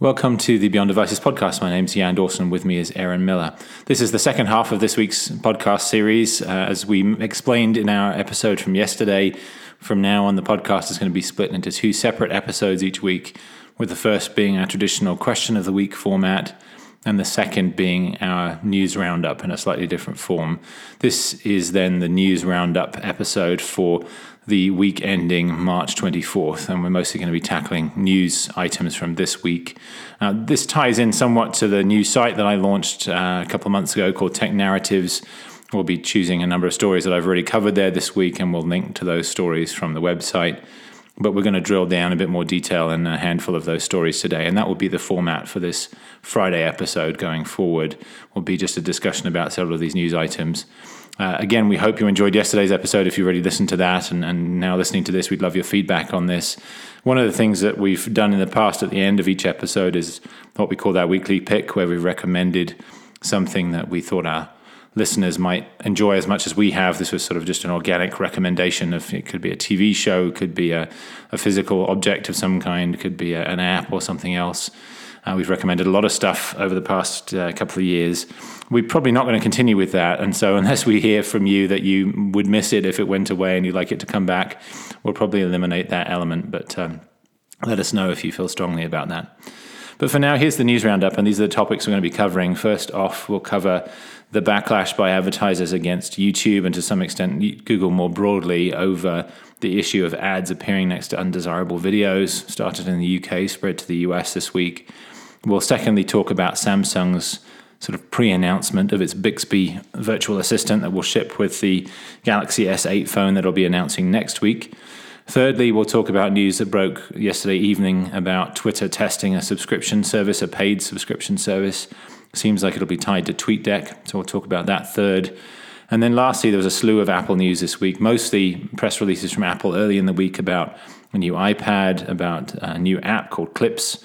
Welcome to the Beyond Devices podcast. My name is Jan Dawson. With me is Aaron Miller. This is the second half of this week's podcast series. Uh, as we explained in our episode from yesterday, from now on, the podcast is going to be split into two separate episodes each week, with the first being our traditional question of the week format, and the second being our news roundup in a slightly different form. This is then the news roundup episode for the week ending March 24th, and we're mostly going to be tackling news items from this week. Uh, this ties in somewhat to the new site that I launched uh, a couple of months ago called Tech Narratives. We'll be choosing a number of stories that I've already covered there this week, and we'll link to those stories from the website. But we're going to drill down a bit more detail in a handful of those stories today, and that will be the format for this Friday episode going forward. Will be just a discussion about several of these news items. Uh, again, we hope you enjoyed yesterday's episode. If you already listened to that and, and now listening to this, we'd love your feedback on this. One of the things that we've done in the past at the end of each episode is what we call that weekly pick, where we've recommended something that we thought our listeners might enjoy as much as we have. This was sort of just an organic recommendation of it could be a TV show, could be a, a physical object of some kind, could be a, an app or something else. Uh, we've recommended a lot of stuff over the past uh, couple of years. We're probably not going to continue with that. And so, unless we hear from you that you would miss it if it went away and you'd like it to come back, we'll probably eliminate that element. But um, let us know if you feel strongly about that. But for now, here's the news roundup, and these are the topics we're going to be covering. First off, we'll cover the backlash by advertisers against YouTube and to some extent Google more broadly over the issue of ads appearing next to undesirable videos. Started in the UK, spread to the US this week. We'll secondly talk about Samsung's sort of pre announcement of its Bixby virtual assistant that will ship with the Galaxy S8 phone that will be announcing next week. Thirdly, we'll talk about news that broke yesterday evening about Twitter testing a subscription service, a paid subscription service. Seems like it'll be tied to TweetDeck, so we'll talk about that third. And then lastly, there was a slew of Apple news this week, mostly press releases from Apple early in the week about a new iPad, about a new app called Clips,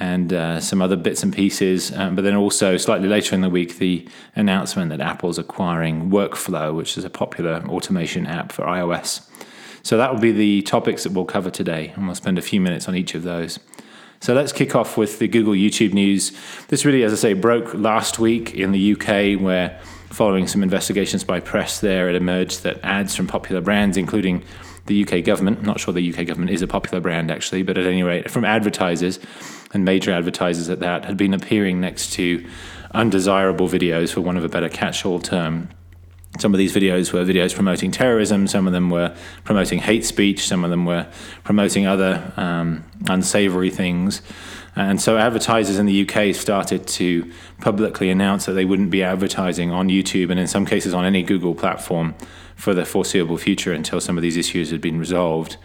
and uh, some other bits and pieces. Um, but then also, slightly later in the week, the announcement that Apple's acquiring Workflow, which is a popular automation app for iOS. So that will be the topics that we'll cover today, and we'll spend a few minutes on each of those. So let's kick off with the Google YouTube news. This really, as I say, broke last week in the UK, where following some investigations by press there, it emerged that ads from popular brands, including the UK government, I'm not sure the UK government is a popular brand actually, but at any rate, from advertisers, and major advertisers at that had been appearing next to undesirable videos, for want of a better catch all term. Some of these videos were videos promoting terrorism, some of them were promoting hate speech, some of them were promoting other um, unsavory things. And so advertisers in the UK started to publicly announce that they wouldn't be advertising on YouTube and in some cases on any Google platform for the foreseeable future until some of these issues had been resolved.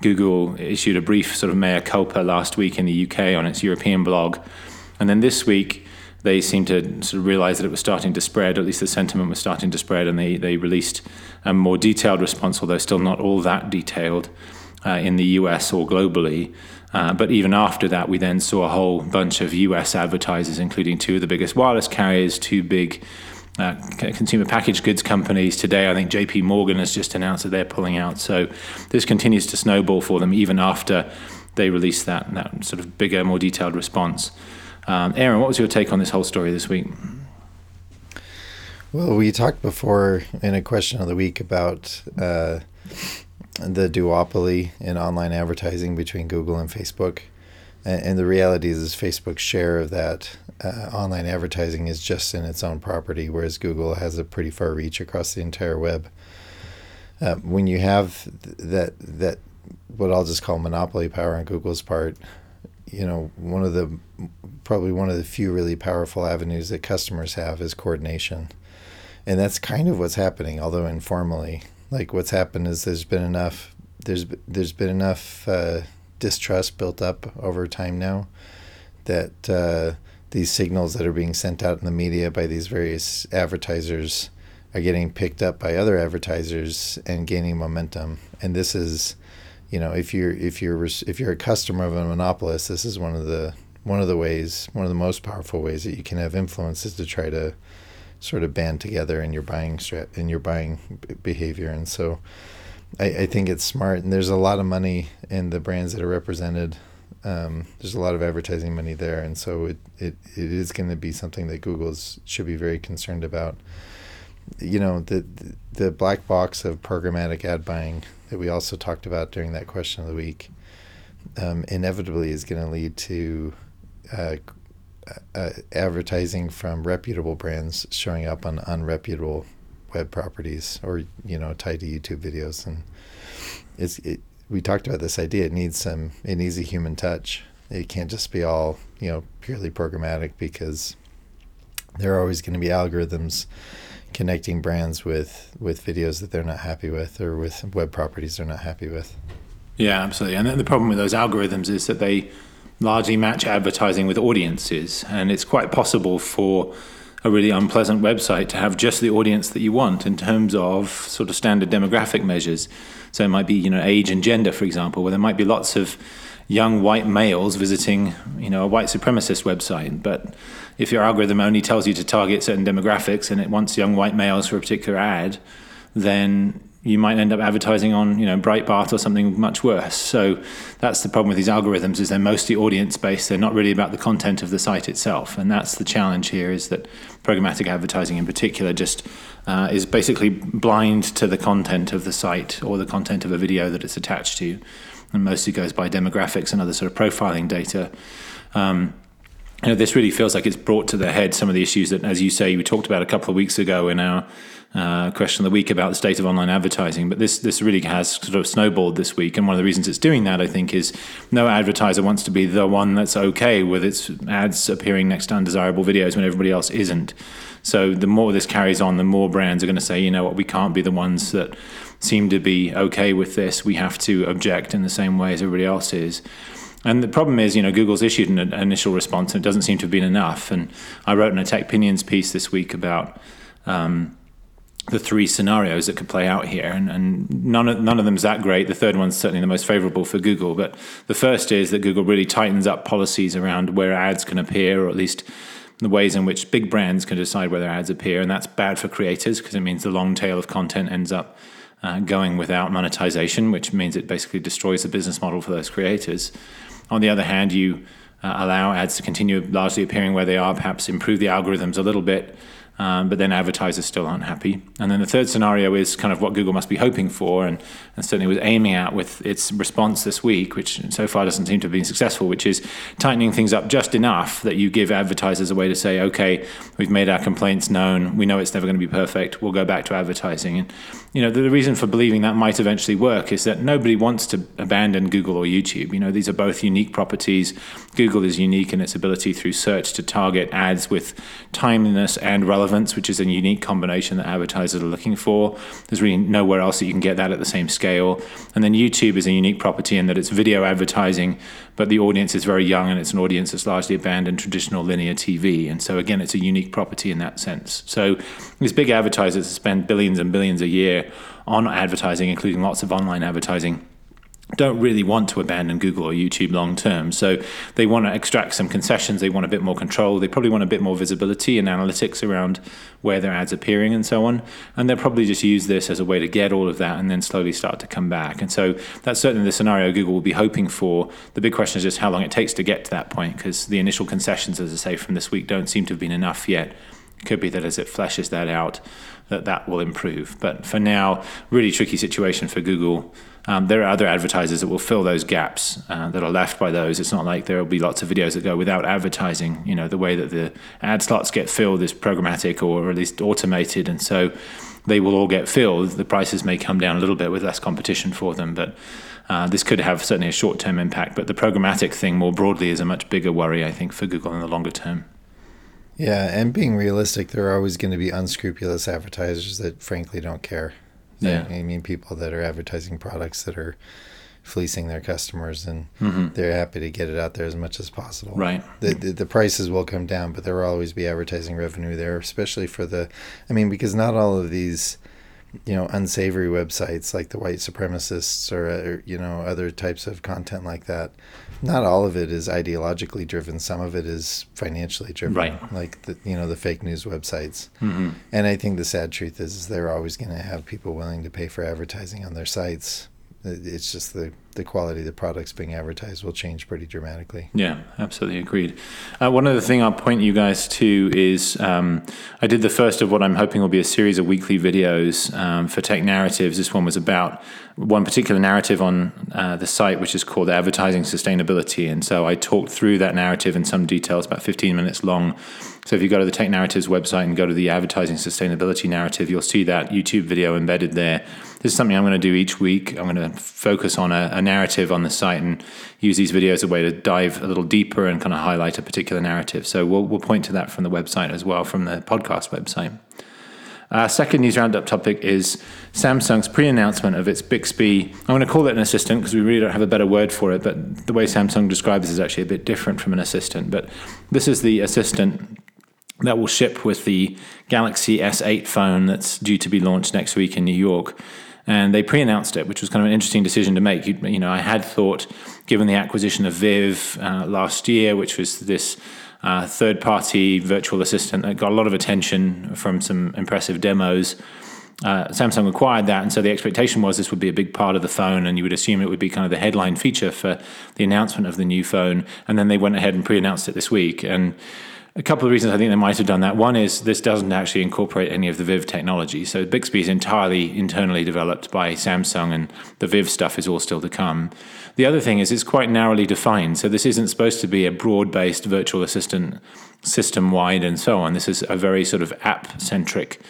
Google issued a brief sort of mea culpa last week in the UK on its European blog. And then this week, they seemed to sort of realize that it was starting to spread, at least the sentiment was starting to spread, and they, they released a more detailed response, although still not all that detailed, uh, in the US or globally. Uh, but even after that, we then saw a whole bunch of US advertisers, including two of the biggest wireless carriers, two big uh, consumer packaged goods companies today. I think JP Morgan has just announced that they're pulling out. So this continues to snowball for them even after they release that, that sort of bigger, more detailed response. Um, Aaron, what was your take on this whole story this week? Well, we talked before in a question of the week about uh, the duopoly in online advertising between Google and Facebook. And, the reality is, is Facebook's share of that uh, online advertising is just in its own property, whereas Google has a pretty far reach across the entire web. Uh, when you have th- that that what I'll just call monopoly power on Google's part, you know, one of the probably one of the few really powerful avenues that customers have is coordination, and that's kind of what's happening, although informally. Like what's happened is there's been enough there's there's been enough uh, distrust built up over time now that uh, these signals that are being sent out in the media by these various advertisers are getting picked up by other advertisers and gaining momentum. And this is, you know, if you're if you're if you're a customer of a monopolist, this is one of the one of the ways, one of the most powerful ways that you can have influence is to try to sort of band together in your buying strat in your buying behavior. And so, I, I think it's smart. And there's a lot of money in the brands that are represented Um, there's a lot of advertising money there, and so it it, it is going to be something that Google should be very concerned about. You know, the the black box of programmatic ad buying that we also talked about during that question of the week um, inevitably is going to lead to uh, uh, advertising from reputable brands showing up on unreputable web properties or you know tied to YouTube videos. And it's it, we talked about this idea. It needs some it needs a human touch. It can't just be all you know purely programmatic because there are always going to be algorithms connecting brands with with videos that they're not happy with or with web properties they're not happy with. Yeah absolutely. And the problem with those algorithms is that they largely match advertising with audiences. And it's quite possible for a really unpleasant website to have just the audience that you want in terms of sort of standard demographic measures. So it might be, you know, age and gender, for example, where there might be lots of young white males visiting, you know, a white supremacist website. But if your algorithm only tells you to target certain demographics and it wants young white males for a particular ad, then you might end up advertising on you know Breitbart or something much worse. So that's the problem with these algorithms is they're mostly audience based. They're not really about the content of the site itself, and that's the challenge here. Is that programmatic advertising in particular just uh, is basically blind to the content of the site or the content of a video that it's attached to, and mostly goes by demographics and other sort of profiling data. Um, you know, this really feels like it's brought to the head some of the issues that, as you say, we talked about a couple of weeks ago in our uh, question of the week about the state of online advertising. But this this really has sort of snowballed this week, and one of the reasons it's doing that, I think, is no advertiser wants to be the one that's okay with its ads appearing next to undesirable videos when everybody else isn't. So the more this carries on, the more brands are going to say, you know what, we can't be the ones that seem to be okay with this. We have to object in the same way as everybody else is. And the problem is, you know, Google's issued an initial response and it doesn't seem to have been enough. And I wrote an Attack TechPinions piece this week about um, the three scenarios that could play out here, and, and none of none of them's that great. The third one's certainly the most favorable for Google, but the first is that Google really tightens up policies around where ads can appear, or at least the ways in which big brands can decide whether ads appear, and that's bad for creators because it means the long tail of content ends up uh, going without monetization, which means it basically destroys the business model for those creators. On the other hand, you uh, allow ads to continue largely appearing where they are, perhaps improve the algorithms a little bit um, but then advertisers still aren't happy. And then the third scenario is kind of what Google must be hoping for, and, and certainly was aiming at with its response this week, which so far doesn't seem to have been successful, which is tightening things up just enough that you give advertisers a way to say, okay, we've made our complaints known, we know it's never going to be perfect, we'll go back to advertising. And you know, the, the reason for believing that might eventually work is that nobody wants to abandon Google or YouTube. You know, these are both unique properties. Google is unique in its ability through search to target ads with timeliness and relevance which is a unique combination that advertisers are looking for. There's really nowhere else that you can get that at the same scale. And then YouTube is a unique property in that it's video advertising, but the audience is very young and it's an audience that's largely abandoned traditional linear TV. And so, again, it's a unique property in that sense. So, these big advertisers spend billions and billions a year on advertising, including lots of online advertising don't really want to abandon Google or YouTube long term. So they want to extract some concessions. They want a bit more control. They probably want a bit more visibility and analytics around where their ads are appearing and so on. And they'll probably just use this as a way to get all of that and then slowly start to come back. And so that's certainly the scenario Google will be hoping for. The big question is just how long it takes to get to that point because the initial concessions, as I say, from this week don't seem to have been enough yet. It could be that as it fleshes that out, that that will improve. But for now, really tricky situation for Google. Um, there are other advertisers that will fill those gaps uh, that are left by those. It's not like there will be lots of videos that go without advertising. You know, the way that the ad slots get filled is programmatic or at least automated, and so they will all get filled. The prices may come down a little bit with less competition for them, but uh, this could have certainly a short-term impact. But the programmatic thing more broadly is a much bigger worry, I think, for Google in the longer term. Yeah, and being realistic, there are always going to be unscrupulous advertisers that frankly don't care. Yeah. I mean, people that are advertising products that are fleecing their customers and mm-hmm. they're happy to get it out there as much as possible. Right. The, the, the prices will come down, but there will always be advertising revenue there, especially for the, I mean, because not all of these you know unsavory websites like the white supremacists or, or, you know other types of content like that. Not all of it is ideologically driven. Some of it is financially driven. Right. Like the you know the fake news websites. Mm-hmm. and i think the sad truth is, is they're always going to have people willing to pay for advertising on their sites it's just the the quality of the products being advertised will change pretty dramatically. Yeah, absolutely agreed. Uh, one other thing I'll point you guys to is um, I did the first of what I'm hoping will be a series of weekly videos um, for Tech Narratives. This one was about one particular narrative on uh, the site, which is called Advertising Sustainability. And so I talked through that narrative in some details, about 15 minutes long. So if you go to the Tech Narratives website and go to the Advertising Sustainability narrative, you'll see that YouTube video embedded there. This is something I'm going to do each week. I'm going to focus on a, a narrative on the site and use these videos as a way to dive a little deeper and kind of highlight a particular narrative. So we'll, we'll point to that from the website as well, from the podcast website. Uh, second news roundup topic is Samsung's pre announcement of its Bixby. I'm going to call it an assistant because we really don't have a better word for it, but the way Samsung describes it is actually a bit different from an assistant. But this is the assistant that will ship with the Galaxy S8 phone that's due to be launched next week in New York. And they pre-announced it, which was kind of an interesting decision to make. You, you know, I had thought, given the acquisition of Viv uh, last year, which was this uh, third party virtual assistant that got a lot of attention from some impressive demos. Uh, Samsung acquired that, and so the expectation was this would be a big part of the phone, and you would assume it would be kind of the headline feature for the announcement of the new phone. And then they went ahead and pre-announced it this week, and a couple of reasons I think they might have done that. One is this doesn't actually incorporate any of the Viv technology. So Bixby is entirely internally developed by Samsung, and the Viv stuff is all still to come. The other thing is it's quite narrowly defined. So this isn't supposed to be a broad based virtual assistant system wide and so on. This is a very sort of app centric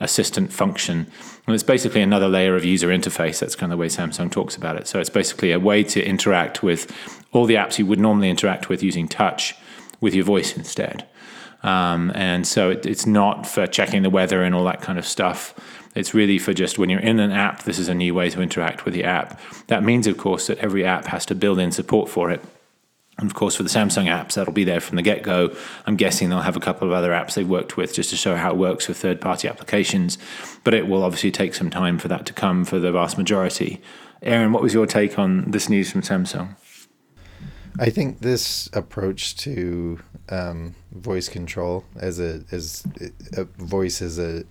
assistant function. And it's basically another layer of user interface. That's kind of the way Samsung talks about it. So it's basically a way to interact with all the apps you would normally interact with using touch with your voice instead. Um, and so it, it's not for checking the weather and all that kind of stuff. It's really for just when you're in an app, this is a new way to interact with the app. That means, of course, that every app has to build in support for it. And of course, for the Samsung apps, that'll be there from the get go. I'm guessing they'll have a couple of other apps they've worked with just to show how it works with third party applications. But it will obviously take some time for that to come for the vast majority. Aaron, what was your take on this news from Samsung? I think this approach to um, voice control as a as a voice as a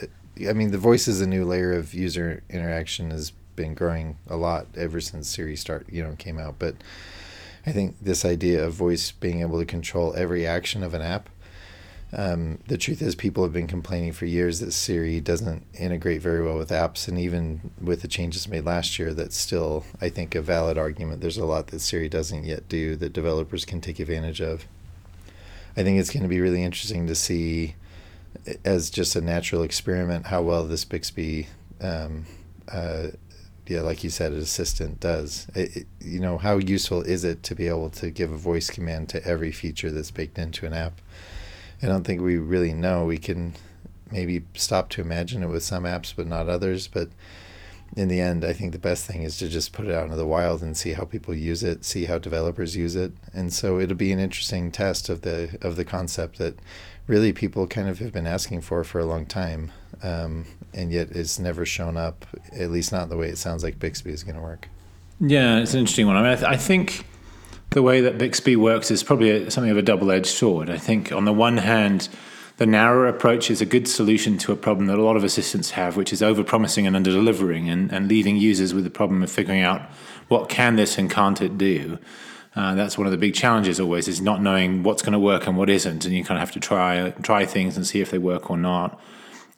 I mean the voice is a new layer of user interaction has been growing a lot ever since Siri start you know came out. But I think this idea of voice being able to control every action of an app um, the truth is, people have been complaining for years that Siri doesn't integrate very well with apps, and even with the changes made last year, that's still, I think, a valid argument. There's a lot that Siri doesn't yet do that developers can take advantage of. I think it's going to be really interesting to see, as just a natural experiment, how well this Bixby, um, uh, yeah, like you said, an assistant does. It, it, you know, how useful is it to be able to give a voice command to every feature that's baked into an app? I don't think we really know. We can maybe stop to imagine it with some apps, but not others. But in the end, I think the best thing is to just put it out into the wild and see how people use it, see how developers use it, and so it'll be an interesting test of the of the concept that really people kind of have been asking for for a long time, um, and yet it's never shown up. At least not the way it sounds like Bixby is going to work. Yeah, it's an interesting one. I mean, I, th- I think the way that Bixby works is probably a, something of a double edged sword. I think, on the one hand, the narrower approach is a good solution to a problem that a lot of assistants have, which is overpromising and underdelivering and, and leaving users with the problem of figuring out what can this and can't it do. Uh, that's one of the big challenges always is not knowing what's going to work and what isn't, and you kind of have to try try things and see if they work or not.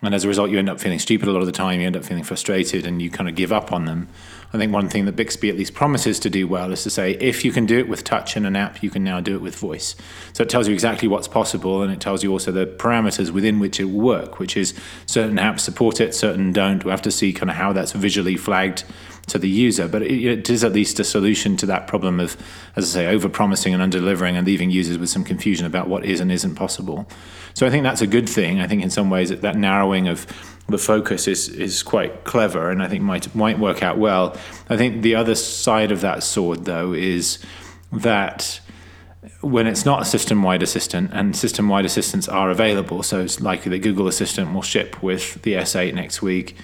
And as a result, you end up feeling stupid a lot of the time. You end up feeling frustrated, and you kind of give up on them. I think one thing that Bixby at least promises to do well is to say if you can do it with touch in an app, you can now do it with voice. So it tells you exactly what's possible and it tells you also the parameters within which it will work, which is certain apps support it, certain don't. We have to see kind of how that's visually flagged to the user. But it, it is at least a solution to that problem of, as I say, over promising and under delivering and leaving users with some confusion about what is and isn't possible. So I think that's a good thing. I think in some ways that, that narrowing of the focus is is quite clever and I think might might work out well. I think the other side of that sword though is that when it's not a system-wide assistant and system-wide assistants are available, so it's likely that Google Assistant will ship with the S8 next week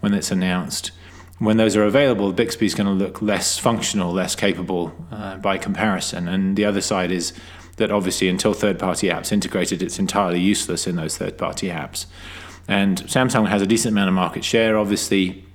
when it's announced. When those are available, Bixby is going to look less functional, less capable uh, by comparison. And the other side is that obviously, until third-party apps integrated, it's entirely useless in those third-party apps. And Samsung has a decent amount of market share. Obviously,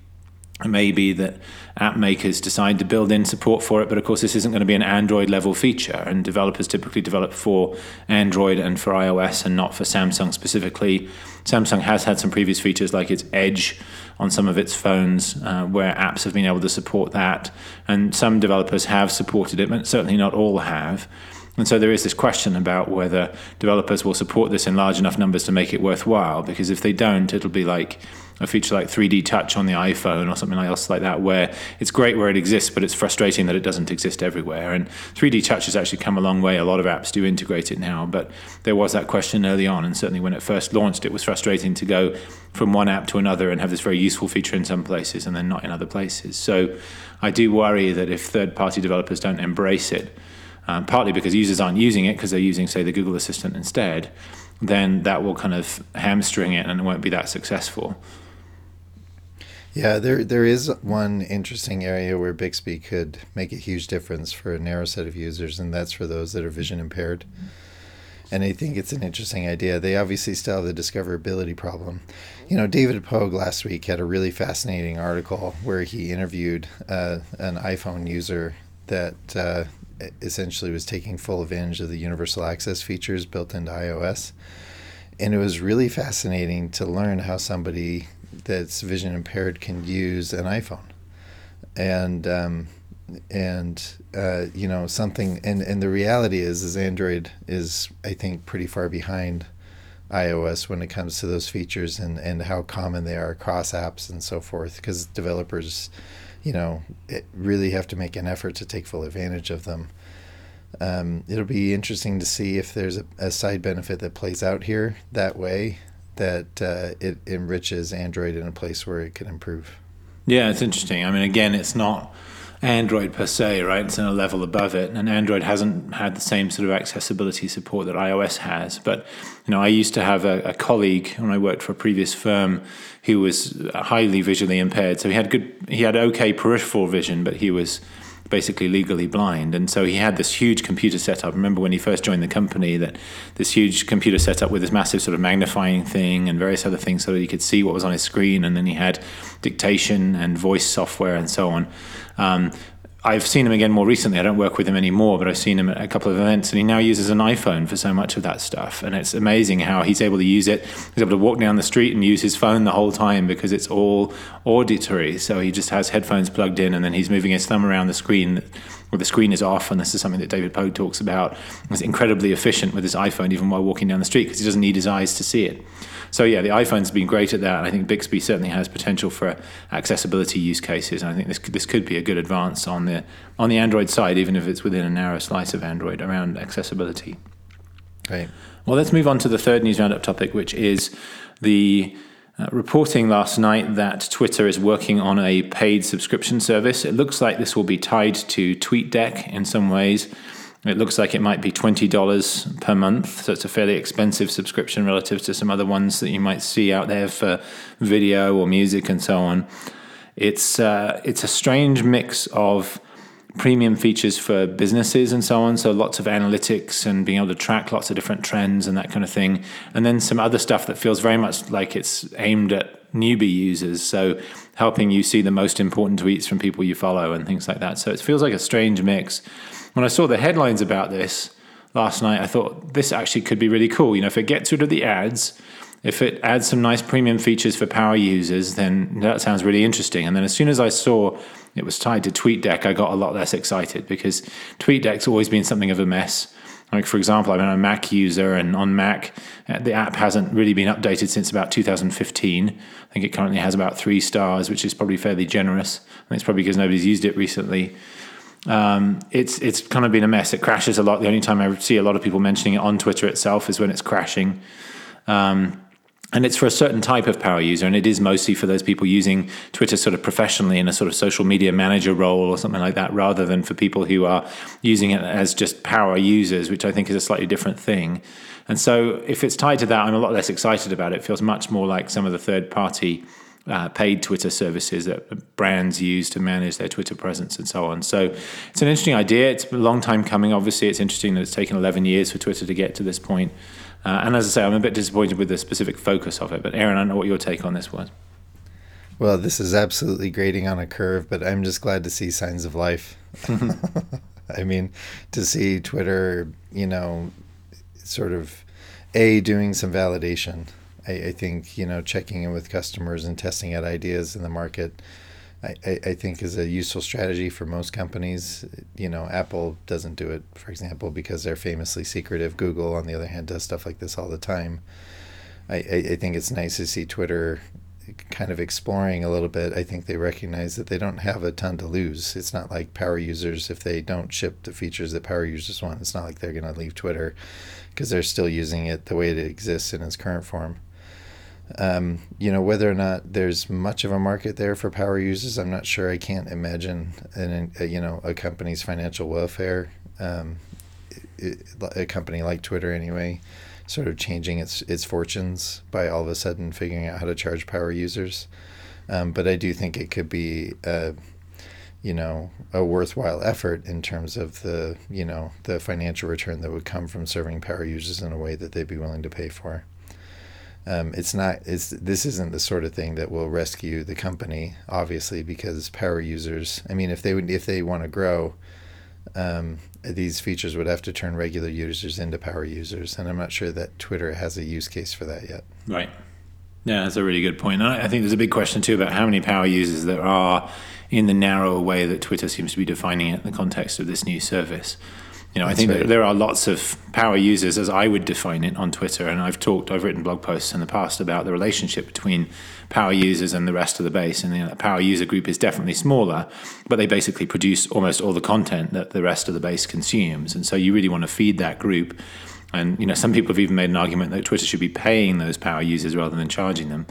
It may be that app makers decide to build in support for it, but of course, this isn't going to be an Android level feature, and developers typically develop for Android and for iOS and not for Samsung specifically. Samsung has had some previous features like its Edge on some of its phones uh, where apps have been able to support that, and some developers have supported it, but certainly not all have. And so there is this question about whether developers will support this in large enough numbers to make it worthwhile, because if they don't, it'll be like a feature like 3D Touch on the iPhone or something else like that, where it's great where it exists, but it's frustrating that it doesn't exist everywhere. And 3D Touch has actually come a long way. A lot of apps do integrate it now, but there was that question early on. And certainly when it first launched, it was frustrating to go from one app to another and have this very useful feature in some places and then not in other places. So I do worry that if third party developers don't embrace it, um, partly because users aren't using it because they're using, say, the Google Assistant instead, then that will kind of hamstring it and it won't be that successful. Yeah, there there is one interesting area where Bixby could make a huge difference for a narrow set of users, and that's for those that are vision impaired. And I think it's an interesting idea. They obviously still have the discoverability problem. You know, David Pogue last week had a really fascinating article where he interviewed uh, an iPhone user that uh, essentially was taking full advantage of the universal access features built into iOS. And it was really fascinating to learn how somebody that's vision impaired can use an iPhone, and um, and uh, you know something. And and the reality is, is Android is I think pretty far behind iOS when it comes to those features and and how common they are across apps and so forth. Because developers, you know, it really have to make an effort to take full advantage of them. Um, it'll be interesting to see if there's a, a, side benefit that plays out here that way that uh, it enriches Android in a place where it can improve. Yeah, it's interesting. I mean, again, it's not Android per se, right? It's in a level above it, and Android hasn't had the same sort of accessibility support that iOS has. But you know, I used to have a, a colleague when I worked for a previous firm who was highly visually impaired. So he had good, he had okay peripheral vision, but he was basically legally blind. And so he had this huge computer setup. Remember when he first joined the company that this huge computer setup with this massive sort of magnifying thing and various other things so that he could see what was on his screen. And then he had dictation and voice software and so on. Um, I've seen him again more recently. I don't work with him anymore, but I've seen him at a couple of events, and he now uses an iPhone for so much of that stuff. And it's amazing how he's able to use it. He's able to walk down the street and use his phone the whole time because it's all auditory. So he just has headphones plugged in, and then he's moving his thumb around the screen where the screen is off. And this is something that David Pogue talks about. He's incredibly efficient with his iPhone, even while walking down the street, because he doesn't need his eyes to see it. So yeah, the iPhone's been great at that. I think Bixby certainly has potential for accessibility use cases. And I think this this could be a good advance on the on the Android side, even if it's within a narrow slice of Android around accessibility. Right. Well, let's move on to the third news roundup topic, which is the uh, reporting last night that Twitter is working on a paid subscription service. It looks like this will be tied to TweetDeck in some ways. It looks like it might be $20 per month, so it's a fairly expensive subscription relative to some other ones that you might see out there for video or music and so on. It's, uh, it's a strange mix of premium features for businesses and so on. So lots of analytics and being able to track lots of different trends and that kind of thing. And then some other stuff that feels very much like it's aimed at newbie users. So helping you see the most important tweets from people you follow and things like that. So it feels like a strange mix when I saw the headlines about this last night, I thought this actually could be really cool. You know, if it gets rid of the ads, if it adds some nice premium features for power users, then that sounds really interesting. And then as soon as I saw it was tied to TweetDeck, I got a lot less excited because TweetDeck's always been something of a mess. Like for example, I'm a Mac user, and on Mac, uh, the app hasn't really been updated since about 2015. I think it currently has about three stars, which is probably fairly generous. Think it's probably because nobody's used it recently. Um, it's it's kind of been a mess. It crashes a lot. The only time I see a lot of people mentioning it on Twitter itself is when it's crashing. Um, and it's for a certain type of power user, and it is mostly for those people using Twitter sort of professionally in a sort of social media manager role or something like that, rather than for people who are using it as just power users, which I think is a slightly different thing. And so, if it's tied to that, I'm a lot less excited about it. It feels much more like some of the third party uh, paid Twitter services that brands use to manage their Twitter presence and so on. So it's an interesting idea. It's a long time coming. Obviously, it's interesting that it's taken 11 years for Twitter to get to this point. Uh, and as I say, I'm a bit disappointed with the specific focus of it. But Aaron, I don't know what your take on this was. Well, this is absolutely grading on a curve, but I'm just glad to see signs of life. I mean, to see Twitter, you know, sort of a doing some validation. I, I think you know checking in with customers and testing out ideas in the market. I, I think is a useful strategy for most companies. You know, Apple doesn't do it, for example, because they're famously secretive. Google, on the other hand, does stuff like this all the time. I, I think it's nice to see Twitter kind of exploring a little bit, I think they recognize that they don't have a ton to lose. It's not like power users, if they don't ship the features that power users want, it's not like they're going to leave Twitter because they're still using it the way it exists in its current form. Um, you know, whether or not there's much of a market there for power users, I'm not sure. I can't imagine, an, a, you know, a company's financial welfare, um, it, a company like Twitter anyway, sort of changing its its fortunes by all of a sudden figuring out how to charge power users. Um, but I do think it could be a, you know, a worthwhile effort in terms of the, you know, the financial return that would come from serving power users in a way that they'd be willing to pay for. Um, it's not. It's this isn't the sort of thing that will rescue the company, obviously, because power users. I mean, if they would, if they want to grow, um, these features would have to turn regular users into power users, and I'm not sure that Twitter has a use case for that yet. Right. Yeah, that's a really good point. And I think there's a big question too about how many power users there are in the narrower way that Twitter seems to be defining it in the context of this new service. You know, That's I think right. there are lots of power users, as I would define it, on Twitter, and I've talked, I've written blog posts in the past about the relationship between power users and the rest of the base. And you know, the power user group is definitely smaller, but they basically produce almost all the content that the rest of the base consumes. And so you really want to feed that group. And you know, some people have even made an argument that Twitter should be paying those power users rather than charging them.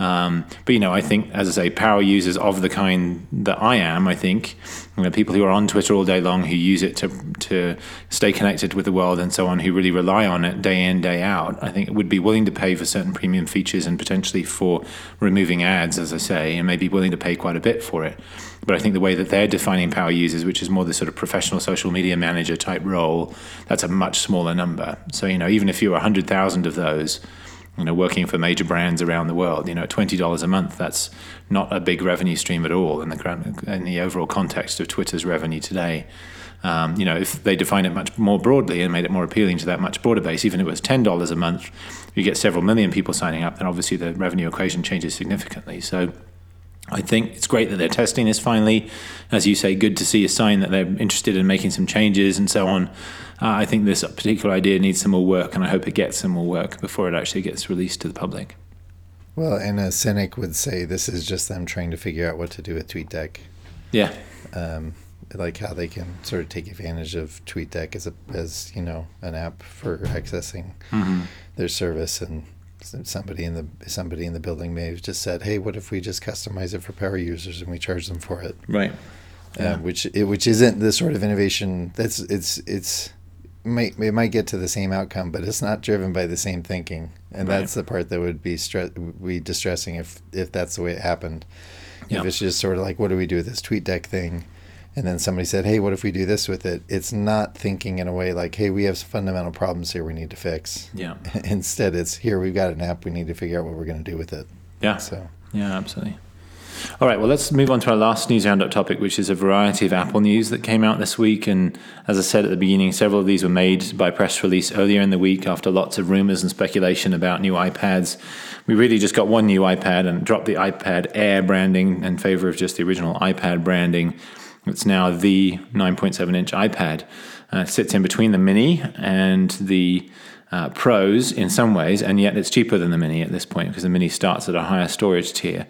Um, but you know, I think, as I say, power users of the kind that I am, I think, you know, people who are on Twitter all day long, who use it to to stay connected with the world and so on, who really rely on it day in day out, I think would be willing to pay for certain premium features and potentially for removing ads, as I say, and maybe willing to pay quite a bit for it. But I think the way that they're defining power users, which is more the sort of professional social media manager type role, that's a much smaller number. So you know, even if you were hundred thousand of those you know, working for major brands around the world. You know, twenty dollars a month, that's not a big revenue stream at all in the in the overall context of Twitter's revenue today. Um, you know, if they define it much more broadly and made it more appealing to that much broader base, even if it was ten dollars a month, you get several million people signing up, then obviously the revenue equation changes significantly. So. I think it's great that they're testing this finally. As you say, good to see a sign that they're interested in making some changes and so on. Uh, I think this particular idea needs some more work, and I hope it gets some more work before it actually gets released to the public. Well, and a cynic would say this is just them trying to figure out what to do with TweetDeck. Yeah. Um, like how they can sort of take advantage of TweetDeck as a as you know an app for accessing mm-hmm. their service, and somebody in the somebody in the building may have just said, "Hey, what if we just customize it for power users and we charge them for it?" Right. Uh, yeah. which it, which isn't the sort of innovation that's it's it's might it might get to the same outcome, but it's not driven by the same thinking, and right. that's the part that would be stress be distressing if if that's the way it happened. Yep. If it's just sort of like, what do we do with this TweetDeck thing? And then somebody said, hey, what if we do this with it? It's not thinking in a way like, hey, we have fundamental problems here we need to fix. Yeah. Instead, it's here we've got an app we need to figure out what we're going to do with it. Yeah. So. Yeah, absolutely. All right, well, let's move on to our last news roundup topic, which is a variety of Apple news that came out this week. And as I said at the beginning, several of these were made by press release earlier in the week after lots of rumors and speculation about new iPads. We really just got one new iPad and dropped the iPad Air branding in favor of just the original iPad branding. It's now the 9.7 inch iPad. Uh, it sits in between the Mini and the uh, Pros in some ways, and yet it's cheaper than the Mini at this point because the Mini starts at a higher storage tier.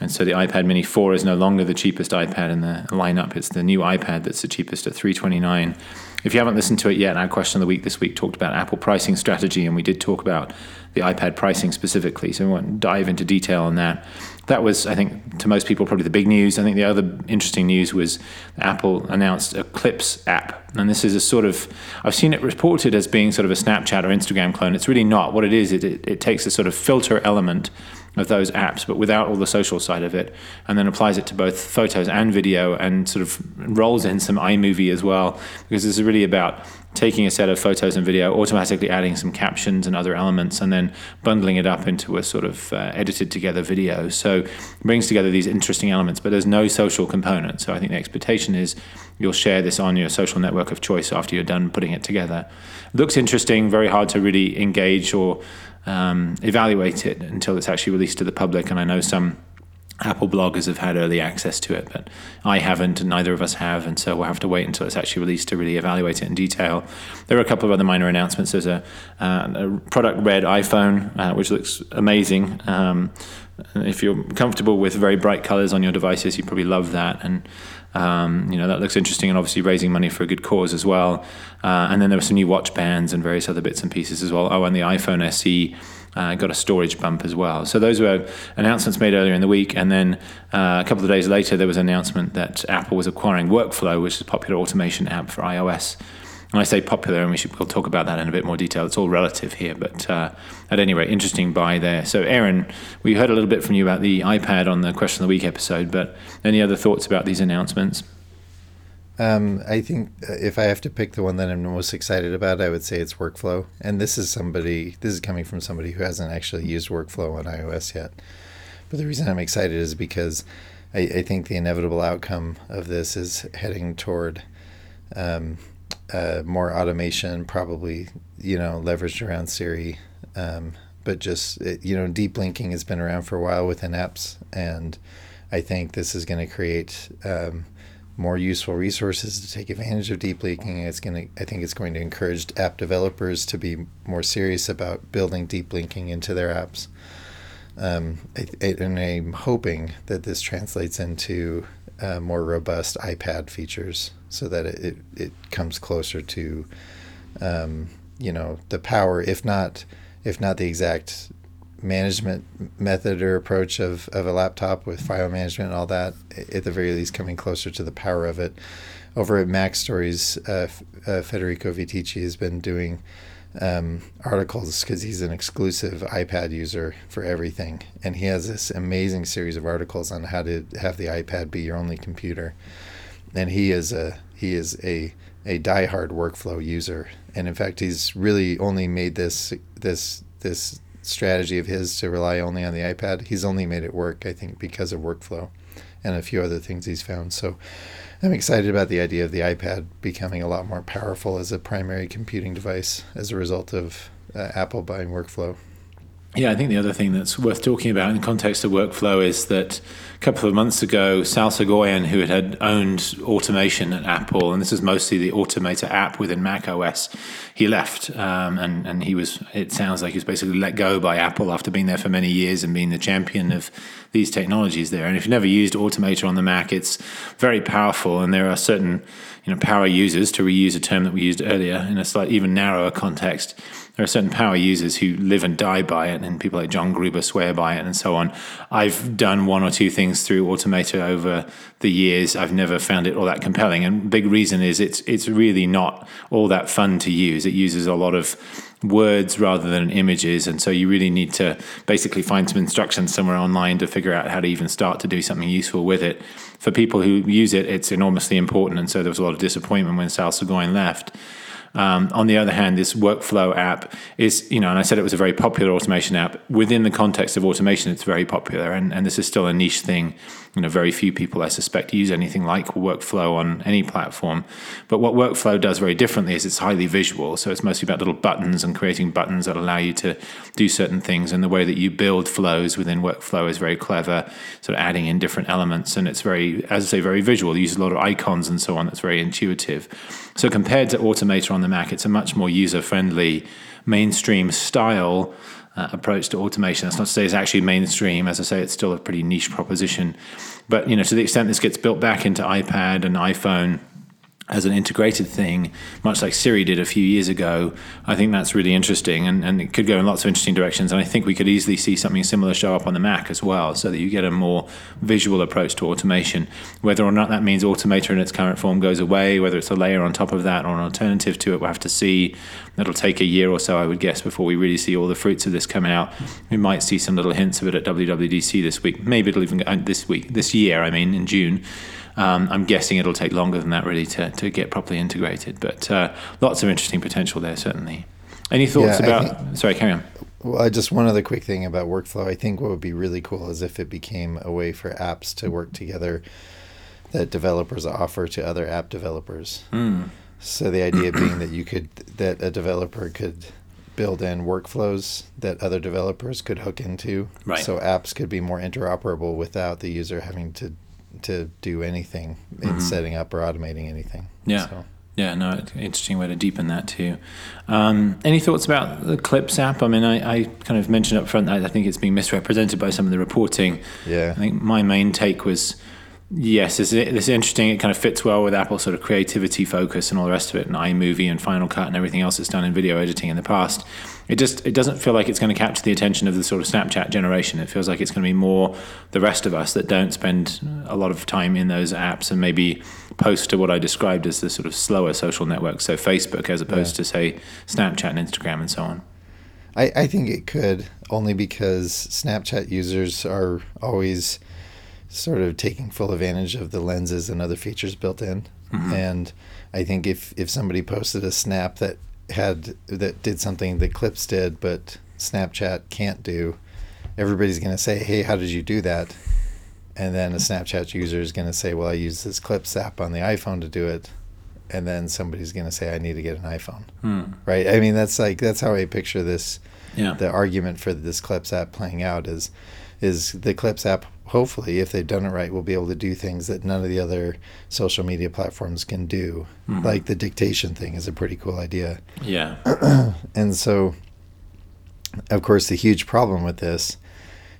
And so the iPad Mini 4 is no longer the cheapest iPad in the lineup. It's the new iPad that's the cheapest at 329. If you haven't listened to it yet, our question of the week this week talked about Apple pricing strategy, and we did talk about the iPad pricing specifically. So we won't dive into detail on that. That was, I think, to most people, probably the big news. I think the other interesting news was Apple announced a Clips app. And this is a sort of, I've seen it reported as being sort of a Snapchat or Instagram clone. It's really not. What it is, it, it, it takes a sort of filter element of those apps, but without all the social side of it, and then applies it to both photos and video and sort of rolls in some iMovie as well, because this is really about taking a set of photos and video, automatically adding some captions and other elements, and then bundling it up into a sort of uh, edited together video. So brings together these interesting elements, but there's no social component. So I think the expectation is you'll share this on your social network of choice after you're done putting it together. Looks interesting, very hard to really engage or um, evaluate it until it's actually released to the public. And I know some Apple bloggers have had early access to it, but I haven't, and neither of us have, and so we'll have to wait until it's actually released to really evaluate it in detail. There are a couple of other minor announcements. There's a, uh, a product red iPhone, uh, which looks amazing. Um, if you're comfortable with very bright colors on your devices, you probably love that, and um, you know that looks interesting, and obviously raising money for a good cause as well. Uh, and then there were some new watch bands and various other bits and pieces as well. Oh, and the iPhone SE uh, got a storage bump as well. So those were announcements made earlier in the week, and then uh, a couple of days later, there was an announcement that Apple was acquiring Workflow, which is a popular automation app for iOS. And I say popular, and we should we'll talk about that in a bit more detail. It's all relative here, but uh, at any rate, interesting buy there. So, Aaron, we heard a little bit from you about the iPad on the Question of the Week episode, but any other thoughts about these announcements? Um, I think uh, if I have to pick the one that I'm most excited about, I would say it's workflow. And this is somebody, this is coming from somebody who hasn't actually used workflow on iOS yet. But the reason I'm excited is because I, I think the inevitable outcome of this is heading toward um, uh, more automation, probably, you know, leveraged around Siri. Um, but just, it, you know, deep linking has been around for a while within apps. And I think this is going to create um, more useful resources to take advantage of deep linking. It's going to, I think, it's going to encourage app developers to be more serious about building deep linking into their apps. Um, I, I, and I'm hoping that this translates into uh, more robust iPad features, so that it, it, it comes closer to, um, you know, the power, if not, if not the exact management method or approach of, of a laptop with file management and all that, at the very least, coming closer to the power of it. Over at MacStories, uh, uh, Federico Viticci has been doing um, articles because he's an exclusive iPad user for everything. And he has this amazing series of articles on how to have the iPad be your only computer. And he is a he is a a diehard workflow user. And in fact, he's really only made this this this strategy of his to rely only on the iPad. He's only made it work, I think, because of workflow and a few other things he's found. So I'm excited about the idea of the iPad becoming a lot more powerful as a primary computing device as a result of uh, Apple buying workflow. Yeah, I think the other thing that's worth talking about in the context of workflow is that a couple of months ago, Sal Soghoian, who had owned automation at Apple, and this is mostly the Automator app within Mac OS, he left. Um, and, and he was, it sounds like he was basically let go by Apple after being there for many years and being the champion of these technologies there. And if you've never used Automator on the Mac, it's very powerful, and there are certain you know, power users, to reuse a term that we used earlier in a slightly even narrower context there are certain power users who live and die by it, and people like John Gruber swear by it, and so on. I've done one or two things through Automator over the years. I've never found it all that compelling, and big reason is it's it's really not all that fun to use. It uses a lot of words rather than images, and so you really need to basically find some instructions somewhere online to figure out how to even start to do something useful with it. For people who use it, it's enormously important, and so there was a lot of disappointment when Sal Soghoian left. Um, on the other hand, this workflow app is, you know, and I said it was a very popular automation app. Within the context of automation, it's very popular, and, and this is still a niche thing. You know, very few people, I suspect, use anything like workflow on any platform. But what workflow does very differently is it's highly visual. So it's mostly about little buttons and creating buttons that allow you to do certain things. And the way that you build flows within workflow is very clever, sort of adding in different elements. And it's very, as I say, very visual. It uses a lot of icons and so on. That's very intuitive. So compared to Automator on the Mac, it's a much more user friendly, mainstream style uh, approach to automation. That's not to say it's actually mainstream. As I say, it's still a pretty niche proposition. But you know, to the extent this gets built back into iPad and iPhone, as an integrated thing, much like Siri did a few years ago, I think that's really interesting and, and it could go in lots of interesting directions. And I think we could easily see something similar show up on the Mac as well, so that you get a more visual approach to automation. Whether or not that means Automator in its current form goes away, whether it's a layer on top of that or an alternative to it, we'll have to see. It'll take a year or so, I would guess, before we really see all the fruits of this come out. We might see some little hints of it at WWDC this week. Maybe it'll even go uh, this week, this year, I mean, in June. Um, I'm guessing it'll take longer than that really to, to get properly integrated, but uh, lots of interesting potential there certainly. Any thoughts Yeah, about? think- sorry, carry on. Well, I just one other quick thing about workflow. I think what would be really cool is if it became a way for apps to work together that developers offer to other app developers. Mm. So the idea being that you could that a developer could build in workflows that other developers could hook into. Right. So apps could be more interoperable without the user having to to do anything in setting up or automating anything. Mm-hmm. Yeah. So, Yeah, no, interesting way to deepen that too. Um, any thoughts about the Clips app? I mean, I, I kind of mentioned up front that I think it's being misrepresented by some of the reporting. yeah. I think my main take was yes, this this is interesting. It kind of fits well with Apple's sort of creativity focus and all the rest of it, and iMovie and Final Cut and everything else that's done in video editing in the past. It just it doesn't feel like it's going to capture the attention of the sort of Snapchat generation. It feels like it's going to be more the rest of us that don't spend a lot of time in those apps and maybe post to what I described as the sort of slower social networks, so Facebook as opposed to say Snapchat and Instagram and so on. I, I think it could only because Snapchat users are always sort of taking full advantage of the lenses and other features built in. Mm-hmm. And I think if, if somebody posted a snap that had that did something that Clips did but Snapchat can't do, everybody's going to say, "Hey, how did you do that?" And then a Snapchat user is going to say, "Well, I use this Clips app on the iPhone to do it." And then somebody's going to say, "I need to get an iPhone." Hmm. Right? I mean, that's like that's how I picture this Yeah. the argument for this Clips app playing out is is the Clips app hopefully if they've done it right we'll be able to do things that none of the other social media platforms can do. Mm-hmm. Like the dictation thing is a pretty cool idea. yeah. And so of course the huge problem with this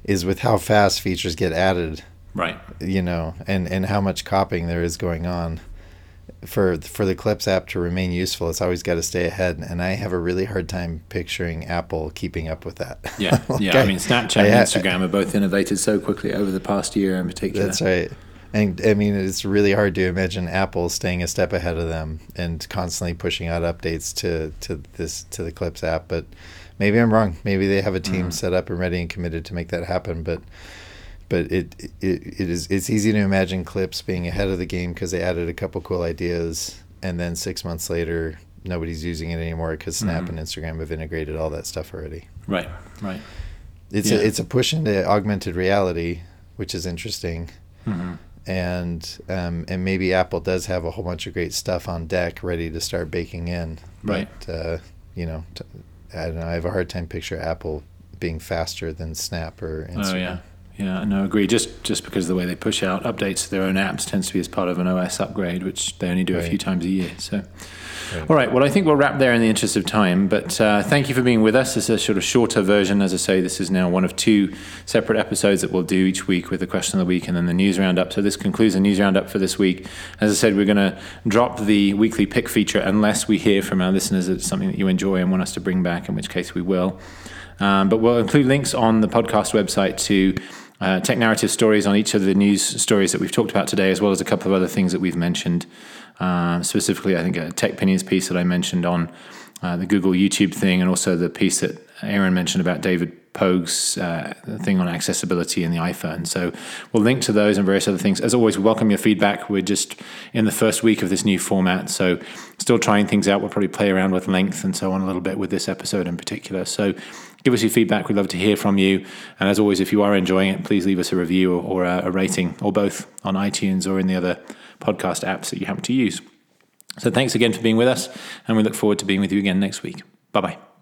is with how fast features get added, Right. you know, and and how much copying there is going on. For for the Clips app to remain useful, it's always got to stay ahead, and I have a really hard time picturing Apple keeping up with that. Yeah, Like, yeah. I mean, Snapchat I and Instagram have both innovated so quickly over the past year, in particular. That's right. And I mean, it's really hard to imagine Apple staying a step ahead of them and constantly pushing out updates to, to this to the Clips app. But maybe I'm wrong. Maybe they have a team mm. set up and ready and committed to make that happen. But but it it, it is it's easy to imagine Clips being ahead of the game because they added a couple cool ideas, and then six months later, nobody's using it anymore because Snap and Instagram have integrated all that stuff already. Right, right. It's Yeah. a, it's a push into augmented reality, which is interesting Mhm. and um, and maybe Apple does have a whole bunch of great stuff on deck ready to start baking in. Right. But uh, you know, t- I don't know. I have a hard time picture Apple being faster than Snap or Instagram. Oh yeah, yeah. No, I agree. Just just because the way they push out updates to their own apps tends to be as part of an OS upgrade, which they only do a few times a year. So. Right. All right. Well, I think we'll wrap there in the interest of time. But uh, thank you for being with us. This is a sort of shorter version. As I say, this is now one of two separate episodes that we'll do each week with the question of the week and then the news roundup. So this concludes the news roundup for this week. As I said, we're going to drop the weekly pick feature unless we hear from our listeners that it's something that you enjoy and want us to bring back, in which case we will. Um, but we'll include links on the podcast website to uh, tech narrative stories on each of the news stories that we've talked about today, as well as a couple of other things that we've mentioned. Uh, specifically, I think a Techpinions piece that I mentioned on uh, the Google YouTube thing, and also the piece that Aaron mentioned about David Pogue's uh, thing on accessibility in the iPhone. So we'll link to those and various other things. As always, we welcome your feedback. We're just in the first week of this new format, so still trying things out. We'll probably play around with length and so on a little bit with this episode in particular. So give us your feedback. We'd love to hear from you. And as always, if you are enjoying it, please leave us a review or, or a, a rating, or both on iTunes or in the other podcast apps that you happen to use. So thanks again for being with us, and we look forward to being with you again next week. Bye bye.